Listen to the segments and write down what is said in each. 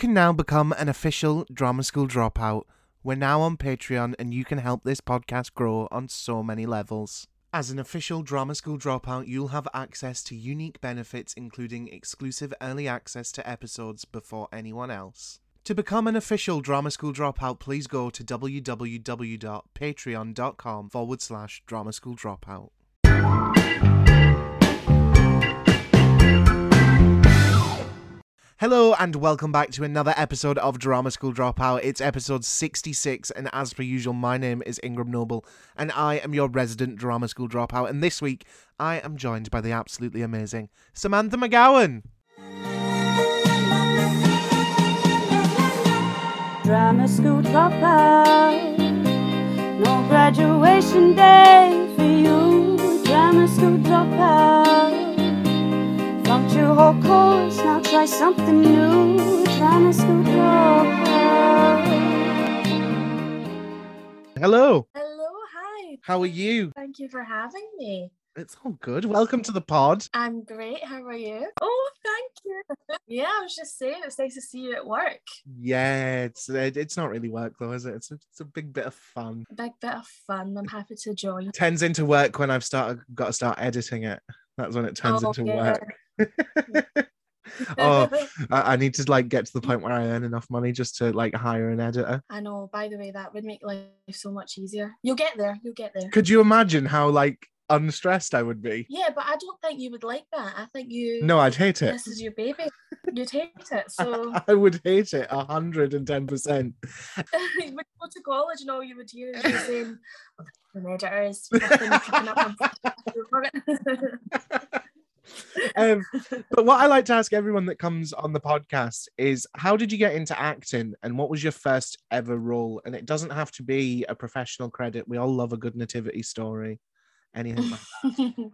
can now become an official Drama School Dropout. We're now on Patreon and you can help this podcast grow on so many levels. As an official Drama School Dropout, you'll have access to unique benefits, including exclusive early access to episodes before anyone else. To become an official Drama School Dropout, please go to www.patreon.com forward slash Drama School Dropout. Hello and welcome back to another episode of Drama School Dropout. It's episode 66, and as per usual, my name is Ingram Noble, and I am your resident Drama School Dropout. And this week, I am joined by the absolutely amazing Samantha McGowan. Drama school dropout. No graduation day for you. Drama school dropout. Flunked your whole course, now try something new. Drama school dropout. Hello, Hello, hi. how are you? Thank you for having me. It's all good. Welcome to the pod. I'm great. How are you? Oh, thank you. yeah, I was just saying it's nice to see you at work. Yeah, it's it, it's not really work though, is it? It's a, it's a big bit of fun. A big bit of fun. I'm happy to join. Turns into work when I've started got to start editing it. That's when it turns Oh, into yeah. work. oh, I, I need to like get to the point where I earn enough money just to like hire an editor. I know, by the way, that would make life so much easier. You'll get there. You'll get there. Could you imagine how like unstressed I would be? Yeah, but I don't think you would like that. I think you. No, I'd hate it. This is your baby. You'd hate it. So I would hate it a hundred and ten percent. you would go to college and all you would hear is you saying, the editor is fucking picking up on Um, but what I like to ask everyone that comes on the podcast is, how did you get into acting, and what was your first ever role? And it doesn't have to be a professional credit. We all love a good nativity story. Anything like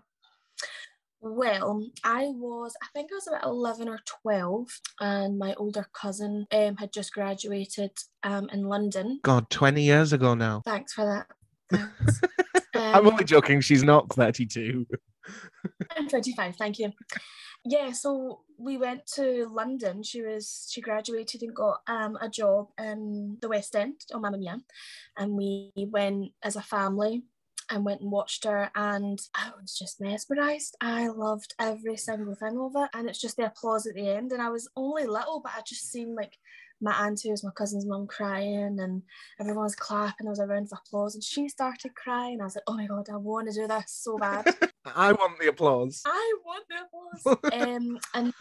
well, I was, I think I was about 11 or 12, and my older cousin um, had just graduated um, in London. God, twenty years ago now. Thanks for that. Thanks. I'm Um, only joking. She's not thirty-two. I'm 25, thank you. Yeah, so we went to London. She was she graduated and got um, a job in the West End on Mamma Mia, and we went as a family and went and watched her, and I was just mesmerised. I loved every single thing of it, and it's just the applause at the end. And I was only little, but I just seen like my auntie was my cousin's mum crying and everyone was clapping there was a round of applause and she started crying I was like oh my god I want to do this so bad I want the applause. I want the applause. um, and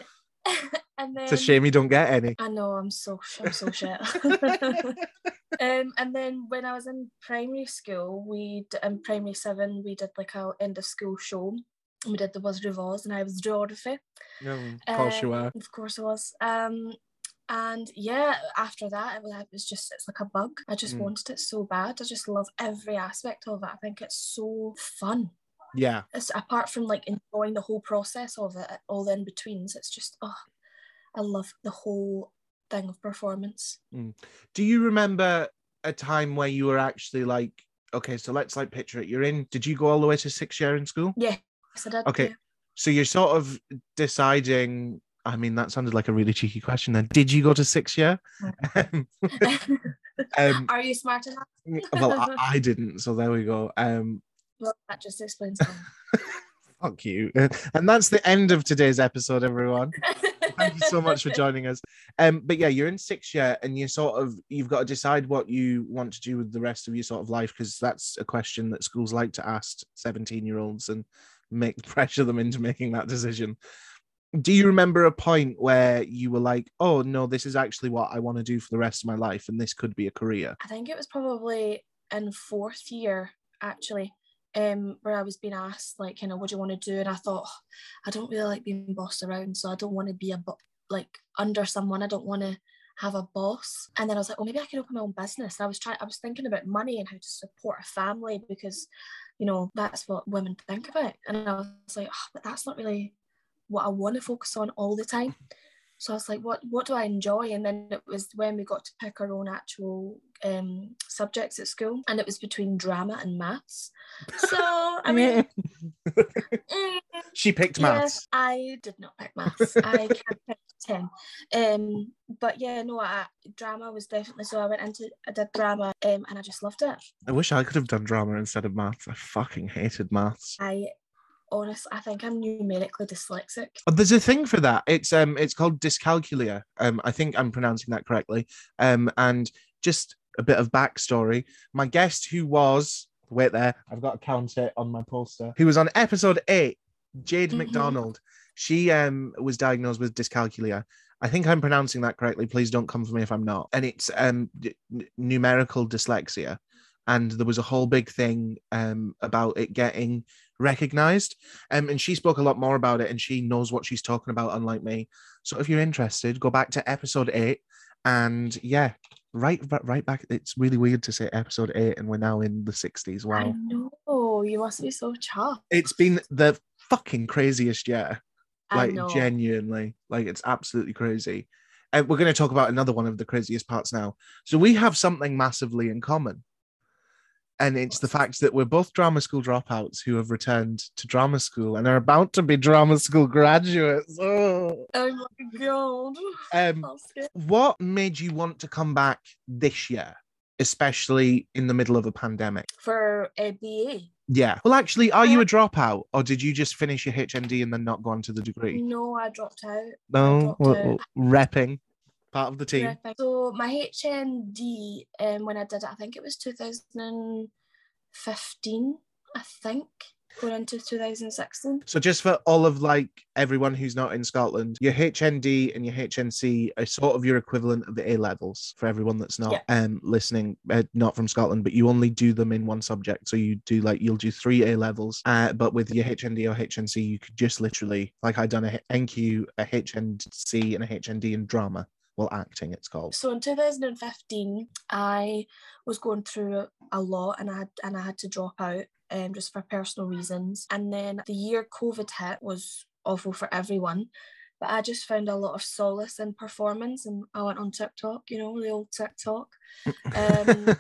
and then It's a shame you don't get any. I know I'm so I'm so shit. um, and then when I was in primary school, we in primary seven we did like a end of school show. We did the Wizard of Oz, and I was Dorothy. No, of course you Um, are. Of course I was. Um, and yeah, after that, it was, it was just it's like a bug. I just Mm. wanted it so bad. I just love every aspect of it. I think it's so fun Yeah. it's apart from like enjoying the whole process of it, all the in betweens, it's just oh, I love the whole thing of performance. Do you remember a time where you were actually like, okay, so let's like picture it. You're in. Did you go all the way to sixth year in school? Yes, I did. Okay. So you're sort of deciding. I mean, that sounded like a really cheeky question. Then, did you go to six year? Um, um, Are you smart enough? well, I, I didn't. So there we go. Um, Well, that just explains it. fuck you. And that's the end of today's episode, everyone. Thank you so much for joining us. Um, but yeah, you're in sixth year, and you sort of you've got to decide what you want to do with the rest of your sort of life because that's a question that schools like to ask 17 year olds and make pressure them into making that decision. Do you remember a point where you were like, "Oh no, this is actually what I want to do for the rest of my life, and this could be a career"? I think it was probably in fourth year actually, um, where I was being asked like, you know, what do you want to do? And I thought, "Oh, I don't really like being bossed around, so I don't want to be a bo- like under someone. I don't want to have a boss. And then I was like, oh, maybe I can open my own business. And I was trying, I was thinking about money and how to support a family because, you know, that's what women think about. And I was like, oh, but that's not really what I want to focus on all the time. So I was like, what what do I enjoy? And then it was when we got to pick our own actual um, subjects at school, and it was between drama and maths. So I mean, mm, she picked yes, maths. I did not pick maths. I can't pick ten. Um, but yeah, no, I, drama was definitely so. I went into I did drama, um, and I just loved it. I wish I could have done drama instead of maths. I fucking hated maths. I honestly, I think I'm numerically dyslexic. But there's a thing for that. It's um, it's called dyscalculia. Um, I think I'm pronouncing that correctly. Um, and just a bit of backstory. My guest who was wait there, I've got to count it on my poster. Who was on episode eight, Jade Mhm. McDonald. She um was diagnosed with dyscalculia. I think I'm pronouncing that correctly. Please don't come for me if I'm not. And it's um numerical dyslexia. And there was a whole big thing um about it getting recognized. Um, and she spoke a lot more about it and she knows what she's talking about, unlike me. So if you're interested, go back to episode eight. And yeah, right right back. It's really weird to say episode eight and we're now in the 60s. I Wow. know you must be so chuffed. It's been the fucking craziest year. Like genuinely. Like it's absolutely crazy. And we're going to talk about another one of the craziest parts now. So we have something massively in common. And it's the fact that we're both drama school dropouts who have returned to drama school and are about to be drama school graduates. Oh. Oh my god. Um, what made you want to come back this year, especially in the middle of a pandemic? For a BA. Yeah. Well, actually, are you a dropout or did you just finish your HND and then not go on to the degree? No, I dropped out. No, dropped well, out. repping part of the team. Terrific. So my HND, um, when I did it, I think it was 2015, I think, going into 2016. So just for all of like everyone who's not in Scotland, your HND and your HNC are sort of your equivalent of the A levels for everyone that's not Yeah. um listening, uh, not from Scotland, but you only do them in one subject. So you do like you'll do three A levels, uh, but with your HND or HNC, you could just literally like I done a NQ, a HNC, and a HND in drama. Well, acting it's called. So in 2015, I was going through a lot, and I had and I had to drop out, um, just for personal reasons. And then the year COVID hit was awful for everyone. But I just found a lot of solace in performance, and I went on TikTok, you know, the old TikTok. Um,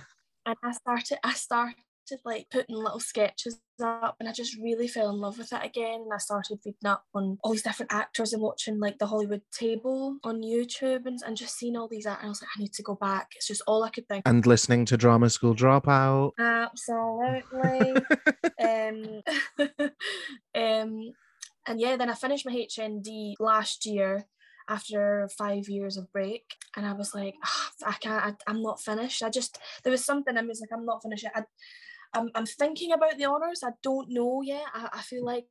and I started I started like putting little sketches up and I just really fell in love with it again and I started reading up on all these different actors and watching like the Hollywood table on YouTube and, and just seeing all these actors. I was like I need to go back it's just all I could think and listening to Drama School Dropout. absolutely um um and yeah then I finished my HND last year after five years of break and I was like "Ah, I can't I, I'm not finished I just there was something I was like I'm not finished. I, I'm, I'm thinking about the honours I don't know yet I, I feel like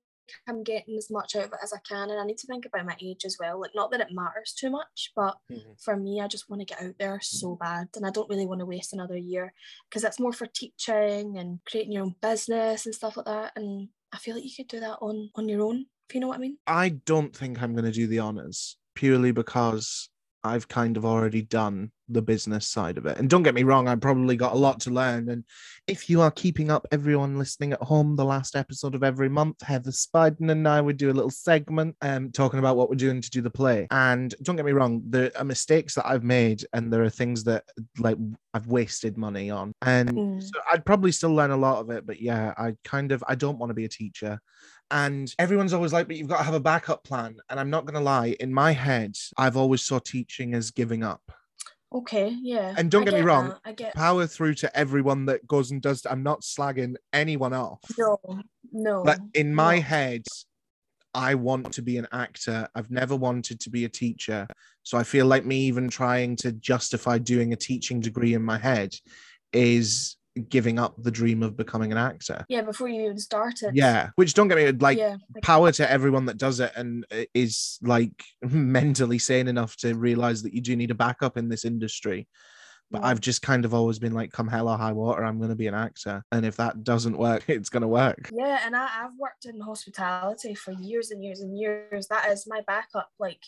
I'm getting as much out of it as I can and I need to think about my age as well like not that it matters too much but Mhm. for me I just want to get out there so bad and I don't really want to waste another year because that's more for teaching and creating your own business and stuff like that and I feel like you could do that on on your own if you know what I mean I don't think I'm going to do the honors purely because I've kind of already done the business side of it. And don't get me wrong, I've probably got a lot to learn. And if you are keeping up, everyone listening at home, the last episode of every month, Heather Spiden and I would do a little segment um, talking about what we're doing to do the play. And don't get me wrong, there are mistakes that I've made, and there are things that like I've wasted money on. And Mm. so I'd probably still learn a lot of it, but yeah, I kind of I don't want to be a teacher. And everyone's always like, but you've got to have a backup plan. And I'm not gonna lie, in my head, I've always saw teaching as giving up. okay yeah And don't I get me wrong, that, I get Power through to everyone that goes and does. I'm not slagging anyone off. no no But in my no. head, I want to be an actor. I've never wanted to be a teacher. So I feel like me even trying to justify doing a teaching degree in my head is giving up the dream of becoming an actor. yeah before you even started Yeah, which don't get me like yeah like- power to everyone that does it and uh, is like mentally sane enough to realize that you do need a backup in this industry. But Yeah. I've just kind of always been like, come hell or high water, I'm going to be an actor. And if that doesn't work, it's going to work. Yeah, and I, I've worked in hospitality for years and years and years. That is my backup. Like,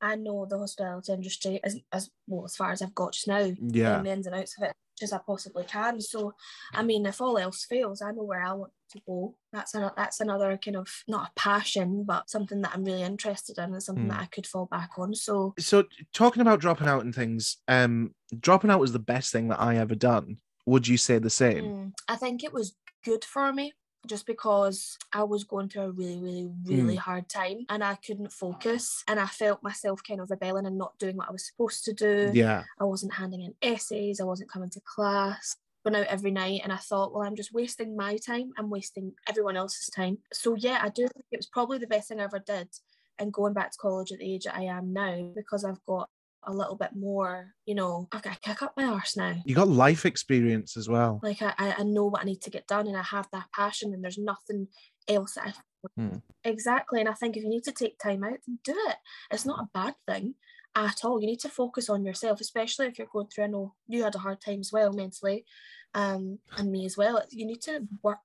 I know the hospitality industry as, as well as far as I've got just now, Yeah. and the ins and outs of it as I possibly can. So, I mean, if all else fails, I know where I want to go. That's an, that's another kind of not a passion, but something that I'm really interested in and something Mm. that I could fall back on. So, So talking about dropping out and things, um, dropping out was the best thing that I ever done. Would you say the same? mm, I think it was good for me. Just because I was going through a really, really, really Mm. hard time and I couldn't focus and I felt myself kind of rebelling and not doing what I was supposed to do. Yeah. I wasn't handing in essays, I wasn't coming to class, going out every night. And I thought, well, I'm just wasting my time, I'm wasting everyone else's time. So, yeah, I do think it was probably the best thing I ever did. And going back to college at the age that I am now, because I've got a little bit more, you know, I've got to kick up my arse now. You got life experience as well. Like I, I know what I need to get done and I have that passion and there's nothing else that I Hmm. exactly. And I think if you need to take time out, then do it. It's not a bad thing at all. You need to focus on yourself, especially if you're going through. I know you had a hard time as well mentally, um, and me as well. You need to work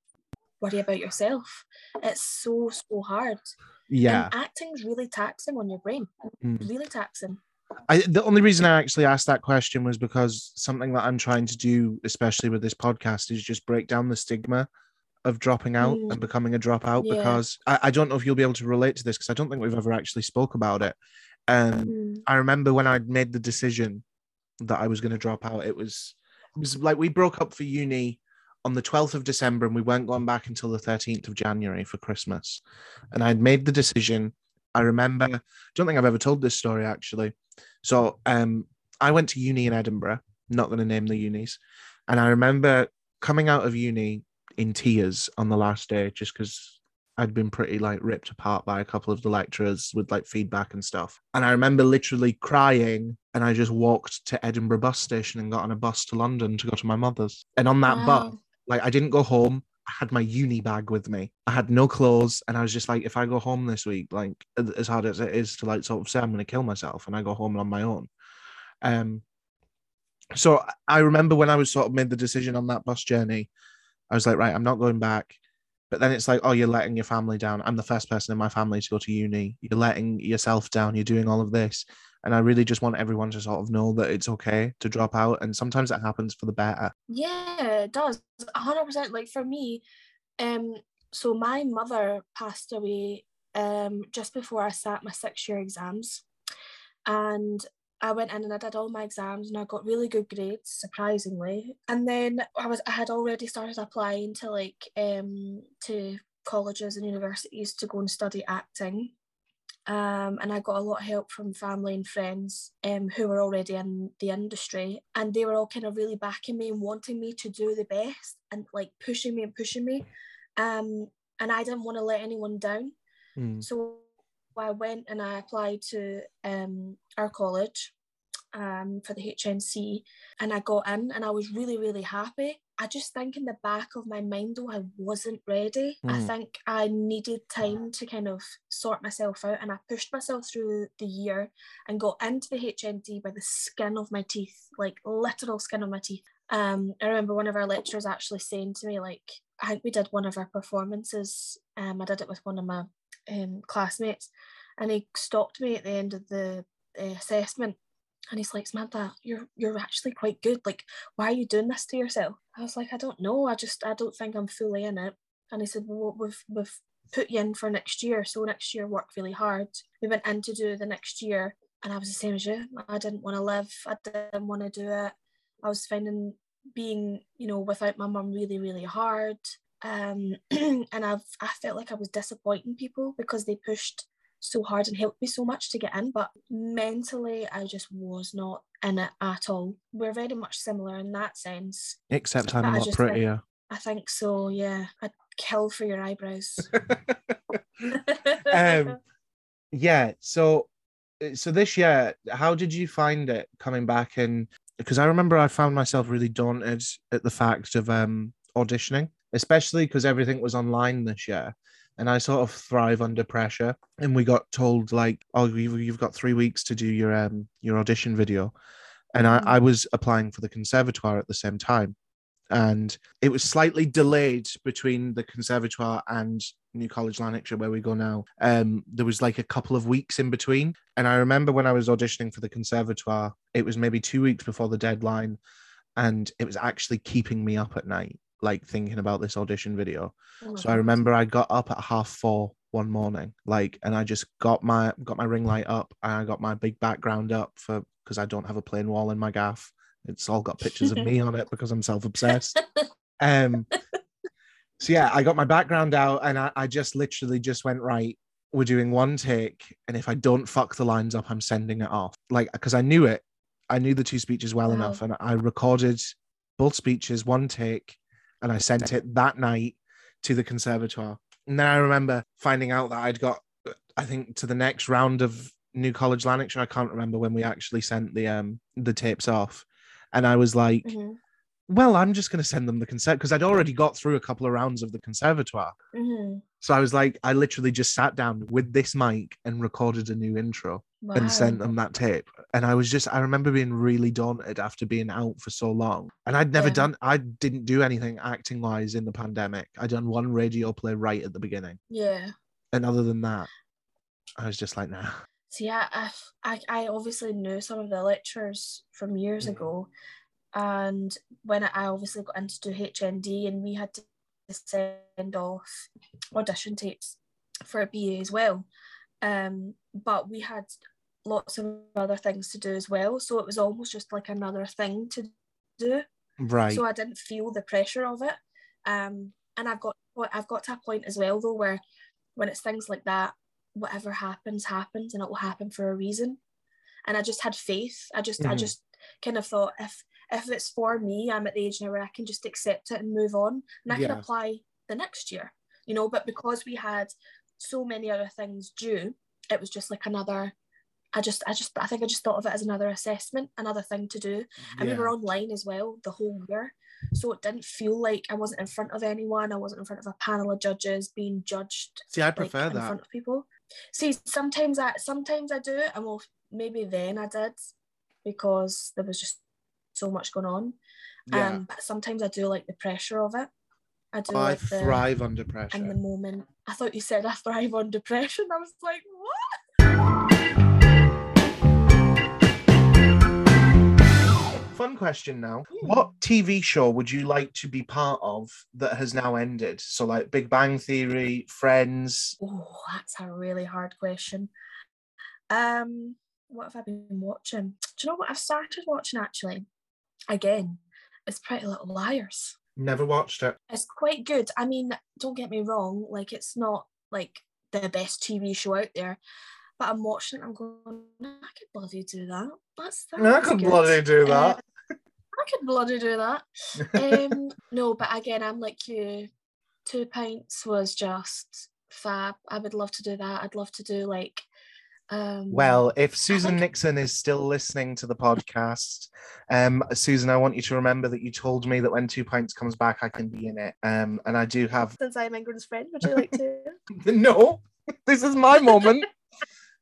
worry about yourself. It's so so hard. Yeah. And acting's really taxing on your brain. Mm. Really taxing. I, the only reason I actually asked that question was because something that I'm trying to do, especially with this podcast, is just break down the stigma of dropping out Mm. and becoming a dropout. Yeah. Because I, I don't know if you'll be able to relate to this because I don't think we've ever actually spoke about it. Um, Mm. I remember when I'd made the decision that I was going to drop out. It was it was like we broke up for uni on the 12th of December and we weren't going back until the 13th of January for Christmas. And I'd made the decision. I remember, I don't think I've ever told this story actually. So um, I went to uni in Edinburgh, not going to name the unis. And I remember coming out of uni in tears on the last day just because I'd been pretty like ripped apart by a couple of the lecturers with like feedback and stuff. And I remember literally crying and I just walked to Edinburgh bus station and got on a bus to London to go to my mother's. And on that bus, like I didn't go home. I had my uni bag with me. I had no clothes, and I was just like, if I go home this week, like as hard as it is to like sort of say I'm going to kill myself, and I go home on my own. Um, so I remember when I was sort of made the decision on that bus journey, I was like, right, I'm not going back. But then it's like, oh, you're letting your family down. I'm the first person in my family to go to uni. You're letting yourself down. You're doing all of this. And I really just want everyone to sort of know that it's okay to drop out. And sometimes that happens for the better. Yeah, it does. Hundred percent. Like for me, um, so my mother passed away um just before I sat my six year exams. And I went in and I did all my exams and I got really good grades, surprisingly. And then I was I had already started applying to like um to colleges and universities to go and study acting. Um, and I got a lot of help from family and friends um, who were already in the industry, and they were all kind of really backing me and wanting me to do the best and like pushing me and pushing me. Um, and I didn't want to let anyone down, Mm. so I went and I applied to um, our college um, for the HNC, and I got in, and I was really really happy. I just think in the back of my mind though I wasn't ready. I Mm. think I needed time to kind of sort myself out and I pushed myself through the year and got into the HND by the skin of my teeth, like literal skin of my teeth. Um, I remember one of our lecturers actually saying to me, like, I think we did one of our performances. Um, I did it with one of my um, classmates, and he stopped me at the end of the uh, assessment and he's like, Samantha, you're you're actually quite good. Like, why are you doing this to yourself? I was like, I don't know. I just I don't think I'm fully in it. And he said, Well, we've we've put you in for next year. So next year work really hard. We went in to do the next year and I was the same as you. I didn't want to live. I didn't want to do it. I was finding being, you know, without my mum really, really hard. Um and I've I felt like I was disappointing people because they pushed so hard and helped me so much to get in, but mentally I just was not in it at all. We're very much similar in that sense. Except I'm a lot just think- prettier. I think so, yeah. I'd kill for your eyebrows. um, yeah. So, uh, so this year, how did you find it coming back? in? because I remember I found myself really daunted at the fact of um auditioning, especially because everything was online this year. And I sort of thrive under pressure. And we got told like, "Oh, you've, you've got three weeks to do your um your audition video," and I, Mm. I was applying for the conservatoire at the same time, and it was slightly delayed between the conservatoire and New College Lanarkshire, where we go now. Um, there was like a couple of weeks in between, and I remember when I was auditioning for the conservatoire, it was maybe two weeks before the deadline, and it was actually keeping me up at night, like thinking about this audition video. Oh So I remember I got up at half four one morning, like, and I just got my got my ring light up and I got my big background up for because I don't have a plain wall in my gaff. It's all got pictures of me on it because I'm self obsessed. Um, So yeah, I got my background out and I, I just literally just went, right, we're doing one take. And if I don't fuck the lines up, I'm sending it off. Like, because I knew it. I knew the two speeches well Wow. enough. And I recorded both speeches, one take, and I sent it that night to the conservatoire. And then I remember finding out that I'd got, I think, to the next round of New College Lanarkshire. I can't remember when we actually sent the um the tapes off. And I was like, hmm well, I'm just going to send them the concert because I'd already got through a couple of rounds of the conservatoire. hmm So I was like, I literally just sat down with this mic and recorded a new intro Wow. and sent them that tape. And I was just, I remember being really daunted after being out for so long. And I'd never Yeah. done, I didn't do anything acting wise in the pandemic. I'd done one radio play right at the beginning. Yeah. And other than that, I was just like, nah. See, I, I, I I obviously knew some of the lecturers from years Mhm. ago, and when I obviously got into HND, and we had to send off audition tapes for a BA as well, um, but we had lots of other things to do as well, so it was almost just like another thing to do. Right. so I didn't feel the pressure of it. Um, and I've got I've got to a point as well though where when it's things like that, whatever happens happens, and it will happen for a reason. And I just had faith. I just I Mhm. just kind of thought if if it's for me, I'm at the age now where I can just accept it and move on, and I Yeah. can apply the next year, you know. But because we had so many other things due, it was just like another. I just, I just, I think I just thought of it as another assessment, another thing to do, and we were online as well the whole year so it didn't feel like i wasn't in front of anyone i wasn't in front of a panel of judges being judged See, I like, prefer in front of people. See sometimes i sometimes i do it and well maybe then i did because there was just so much going on. Yeah. um but sometimes i do like the pressure of it i do I like the thrive under pressure. in the moment i thought you said i thrive on depression i was like what Fun question now. Hmm. What TV show would you like to be part of that has now ended? So, like Big Bang Theory, Friends. Oh, that's a really hard question. Um, what have I been watching? Do you know what I've started watching actually? Again, it's Pretty Little Liars. Never watched it. It's quite good. I mean, don't get me wrong, like it's not like the best TV show out there, but I'm watching it. I'm going, I could bloody do that. That's that. I could good." bloody do Uh, that. I could bloody do that. um, no, but again, I'm like you. Two pints was just fab. I would love to do that. I'd love to do like. Um, Well, if Susan think- Nickson is still listening to the podcast, um, Susan, I want you to remember that you told me that when Two Pints comes back, I can be in it. Um, and I do have since I'm Ingrid's friend, would you like to? no, this is my moment.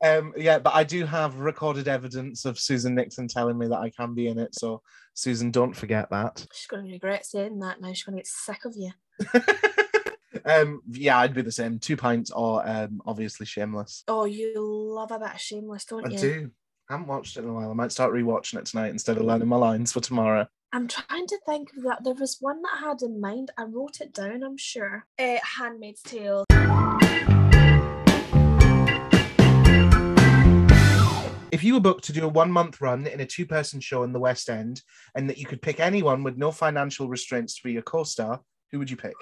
um, yeah, but I do have recorded evidence of Susan Nickson telling me that I can be in it. So, Susan, don't forget that. She's going to regret saying that now. She's going to get sick of you. um, yeah, I'd be the same. Two pints or um, obviously Shameless. Oh, you love a bit of Shameless, don't I you? I do. I haven't watched it in a while. I might start rewatching it tonight instead of learning my lines for tomorrow. I'm trying to think of that. There was one that I had in mind. I wrote it down, I'm sure. Uh, Handmaid's Tale. If you were booked to do a one month run in a two person show in the West End and that you could pick anyone with no financial restraints to be your co star, who would you pick?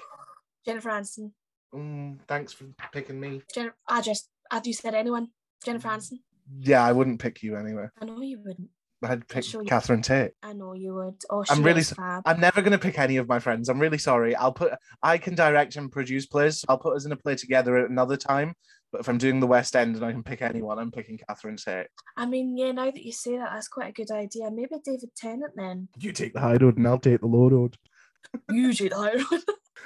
Jennifer Aniston. Mm, thanks for picking me. Jennifer, I just, had you said anyone? Jennifer Mm. Aniston. Yeah, I wouldn't pick you anyway. I know you wouldn't. I'd pick sure Catherine Tate. I know you would. Oh, I'm really fab. I'm never going to pick any of my friends. I'm really sorry. I'll put, I can direct and produce plays. I'll put us in a play together at another time. But if I'm doing the West End and I can pick anyone, I'm picking Catherine Tate. I mean, yeah, now that you say that, that's quite a good idea. Maybe David Tennant then. You take the high road and I'll take the low road. Usually, though.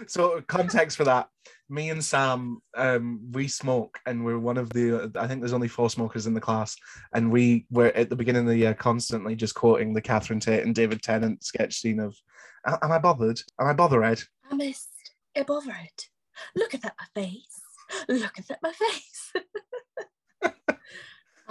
So context for that, me and Sam, um, we smoke and we're one of the. I think there's only four smokers in the class, and we were at the beginning of the year constantly just quoting the Catherine Tate and David Tennant sketch scene of, "Am I bothered? Am I bothered?" I missed a bothered. Look at that, my face. Look at that, my face.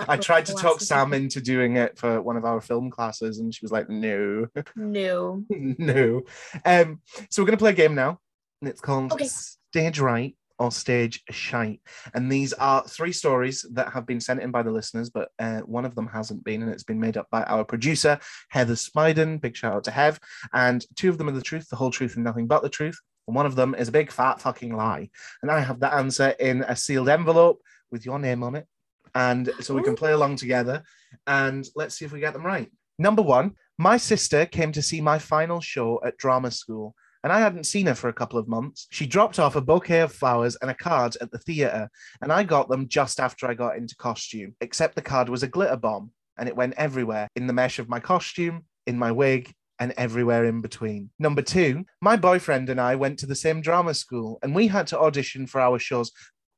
I tried to talk. Sam into doing it for one of our film classes, and she was like, "No, No. no." Um, so we're gonna play a game now, and it's called Okay. Stage Right or Stage Shite. And these are three stories that have been sent in by the listeners, but uh, one of them hasn't been, and it's been made up by our producer Heather Smyden. Big shout out to Hev. And two of them are the truth, the whole truth, and nothing but the truth. and one of them is a big fat fucking lie. And I have the answer in a sealed envelope with your name on it. And so we can play along together and let's see if we get them right. Number one, my sister came to see my final show at drama school, and I hadn't seen her for a couple of months. She dropped off a bouquet of flowers and a card at the theatre, and I got them just after I got into costume, except the card was a glitter bomb, and it went everywhere in the mesh of my costume, in my wig, and everywhere in between. Number two, my boyfriend and I went to the same drama school, and we had to audition for our shows.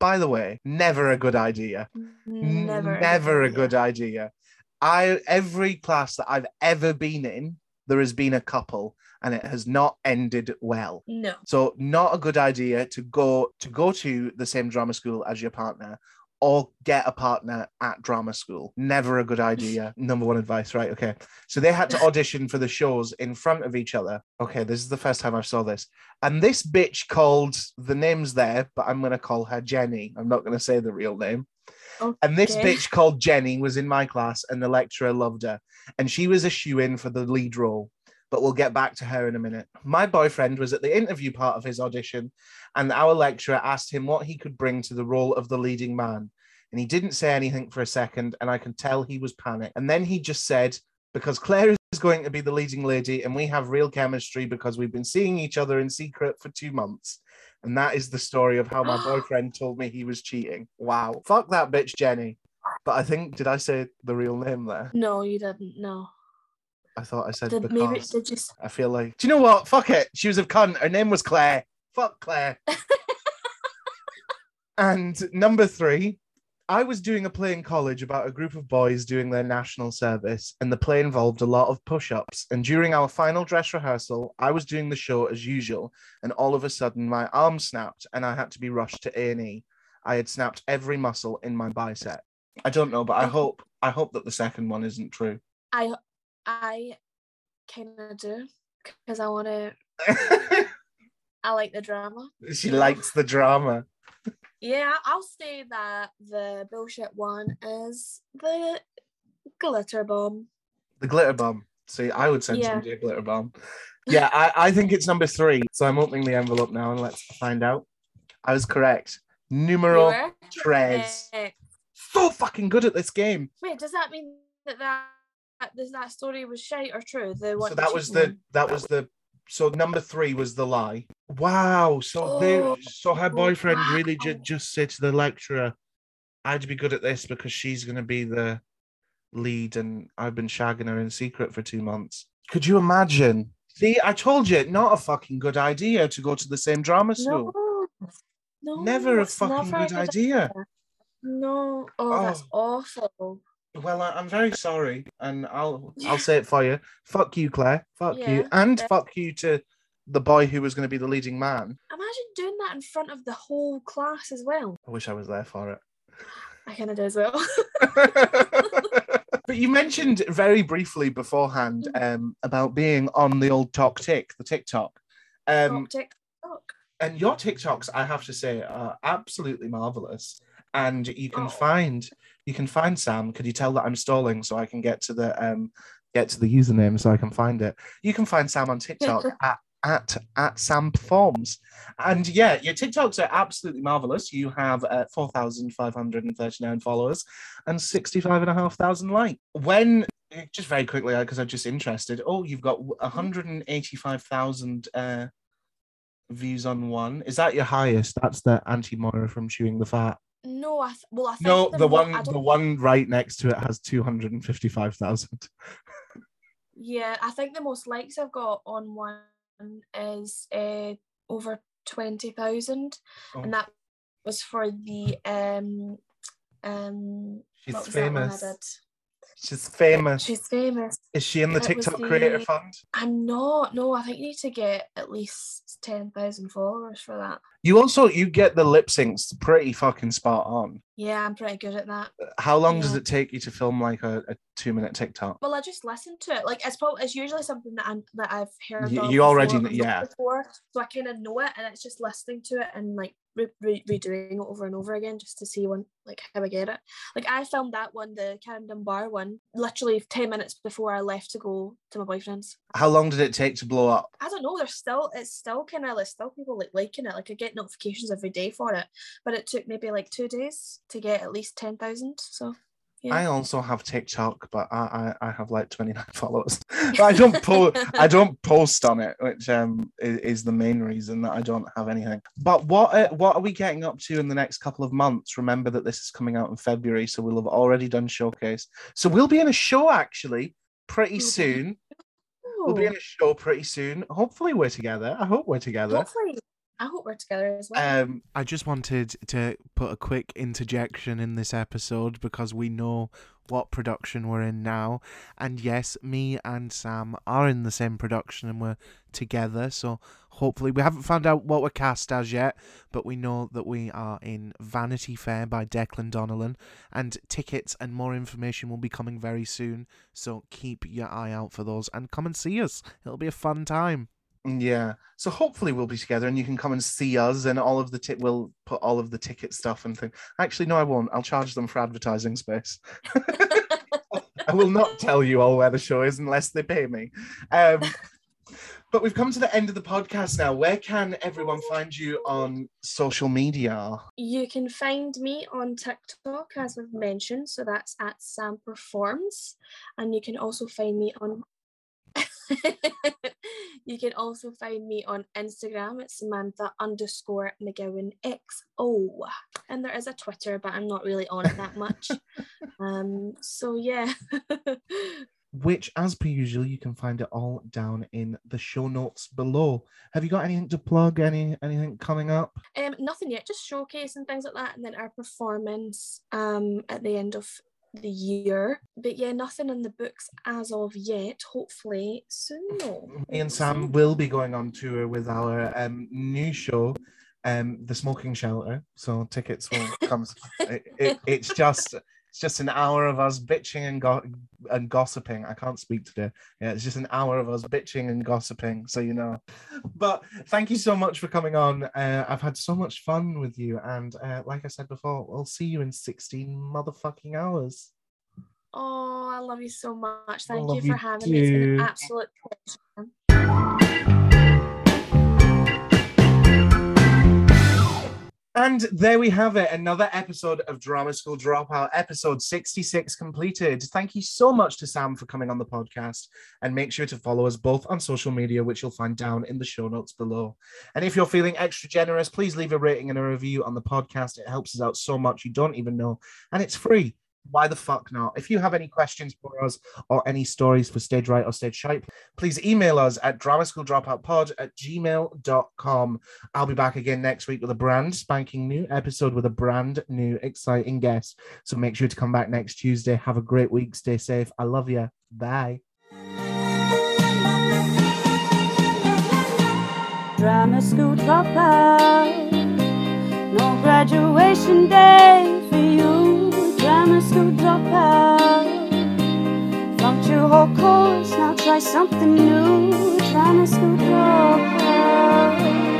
By the way, never a good idea. Never. Never a good idea. I every class that I've ever been in, there has been a couple, and it has not ended well. No. So not a good idea to go to go to the same drama school as your partner or get a partner at drama school. Never a good idea. Number one advice, right? Okay. So they had to audition for the shows in front of each other. Okay, this is the first time I saw this. And this bitch called the names there, but I'm going to call her Jenny. I'm not going to say the real name. Okay. And this bitch called Jenny was in my class, and the lecturer loved her. And she was a shoe in for the lead role. But we'll get back to her in a minute. My boyfriend was at the interview part of his audition, and our lecturer asked him what he could bring to the role of the leading man. And he didn't say anything for a second, and I can tell he was panicked. And then he just said, Because Claire is going to be the leading lady, and we have real chemistry because we've been seeing each other in secret for two months. And that is the story of how my boyfriend told me he was cheating. Wow. Fuck that bitch, Jenny. But I think, did I say the real name there? No, you didn't. No. I thought I said because. maybe s- I feel like, do you know what? Fuck it. She was a cunt. Her name was Claire. Fuck Claire. and number three, I was doing a play in college about a group of boys doing their national service, and the play involved a lot of push ups. And during our final dress rehearsal, I was doing the show as usual, and all of a sudden my arm snapped, and I had to be rushed to A and E. I had snapped every muscle in my bicep. I don't know, but I hope I hope that the second one isn't true. I I kind of do because I want to. I like the drama. she likes the drama. Yeah, I'll say that the bullshit one is the glitter bomb. The glitter bomb. See, I would send Yeah. somebody a glitter bomb. Yeah, I, I think it's number three. So I'm opening the envelope now and let's find out. I was correct. Numero tres. So fucking good at this game. Wait, does that mean that that that, that story was shite or true? The one So that was the that was the so number three was the lie. Wow. So they Oh, so her oh, boyfriend really wow. did just say to the lecturer, I'd be good at this because she's gonna be the lead and I've been shagging her in secret for two months. Could you imagine? See, I told you, not a fucking good idea to go to the same drama school. no, no, never a fucking never good idea. No, oh, that's oh. awful. Well, I, I'm very sorry, and I'll I'll say it for you. Fuck you, Claire. Fuck you, and yeah. fuck you to the boy who was going to be the leading man. Imagine doing that in front of the whole class as well. I wish I was there for it. I kind of do as well. but you mentioned very briefly beforehand Mm. um, about being on the old Talk Tick, the TikTok. Um, TikTok. and your TikToks, I have to say, are absolutely marvelous. And you can Oh. find you can find Sam. Could you tell that I'm stalling so I can get to the um get to the username so I can find it? You can find Sam on TikTok at at at Sam Performs. And yeah, your TikToks are absolutely marvelous. You have uh, 4,539 followers and 65,500 likes. When just very quickly, because I'm just interested. Oh, you've got 185,000 uh, views on one. Is that your highest? That's the anti Moira from Chewing the Fat. No, I th- well, I think No, the one the one right next to it has 255,000. Yeah, I think the most likes I've got on one is uh, over twenty thousand, Oh. and that was for the um um. She's what that one I famous. She's famous. She's famous. Is she in the TikTok Creator Fund? I'm not. No, I think you need to get at least ten thousand followers for that. You also you get the lip syncs pretty fucking spot on. Yeah, I'm pretty good at that. How long does it take you to film like a, a two minute TikTok? Well, I just listen to it. Like it's probably it's usually something that I'm that I've heard. You- you already before, yeah. Before, so I kind of know it, and it's just listening to it and like re- re- redoing it over and over again just to see one like how I get it. Like I filmed that one, the Karen Bar one, literally ten minutes before I left to go to my boyfriend's. How long did it take to blow up? I don't know. There's still it's still kind of there's still people like liking it. Like I get notifications every day for it, but it took maybe like two days to get at least ten thousand. So yeah. I also have TikTok, but I, I, I have like 29 followers. I don't post I don't post on it, which um is, is, the main reason that I don't have anything. But what uh, what are we getting up to in the next couple of months? Remember that this is coming out in February, so we'll have already done showcase. So we'll be in a show actually pretty soon. We'll be in a show pretty soon. Hopefully we're together. I hope we're together. Hopefully. I hope we're together as well. Um, I just wanted to put a quick interjection in this episode because we know what production we're in now. And yes, me and Sam are in the same production and we're together. So hopefully, we haven't found out what we're cast as yet, but we know that we are in Vanity Fair by Declan Donnellan. And tickets and more information will be coming very soon. So keep your eye out for those and come and see us. It'll be a fun time. Yeah. So hopefully we'll be together and you can come and see us and all of the we'll put all of the ticket stuff and thing. Actually, no, I won't. I'll charge them for advertising space. I will not tell you all where the show is unless they pay me. Um, but we've come to the end of the podcast now. Where can everyone find you on social media? You can find me on TikTok, as I've mentioned. So that's at Sam Performs. And you can also find me on you can also find me on Instagram at Samantha underscore McGowan XO. And there is a Twitter, but I'm not really on it that much. um, so yeah. Which, as per usual, you can find it all down in the show notes below. Have you got anything to plug? Any anything coming up? Um, nothing yet. Just showcase and things like that, and then our performance um at the end of the year. But yeah, nothing in the books as of yet. Hopefully soon. Me and Sam will be going on tour with our um, new show, um, The Smoking Shelter. So tickets will come. it, it, it's just it's just an hour of us bitching and go- and gossiping. I can't speak today. Yeah, it's just an hour of us bitching and gossiping, so you know. But thank you so much for coming on. Uh, I've had so much fun with you, and uh, like I said before, we'll see you in sixteen motherfucking hours. Oh, I love you so much. Thank you for you having too. me. It's been an absolute pleasure. And there we have it, another episode of Drama School Dropout, episode 66 completed. Thank you so much to Sam for coming on the podcast. And make sure to follow us both on social media, which you'll find down in the show notes below. And if you're feeling extra generous, please leave a rating and a review on the podcast. It helps us out so much, you don't even know. And it's free why the fuck not? If you have any questions for us or any stories for Stage Right or Stage Shite, please email us at dramaschooldropoutpod at gmail.com. I'll be back again next week with a brand spanking new episode with a brand new exciting guest. So make sure to come back next Tuesday. Have a great week. Stay safe. I love you. Bye. Drama school dropout. No graduation day for you grammar school dropout. Flunked your whole course, now try something new. Grammar school dropout.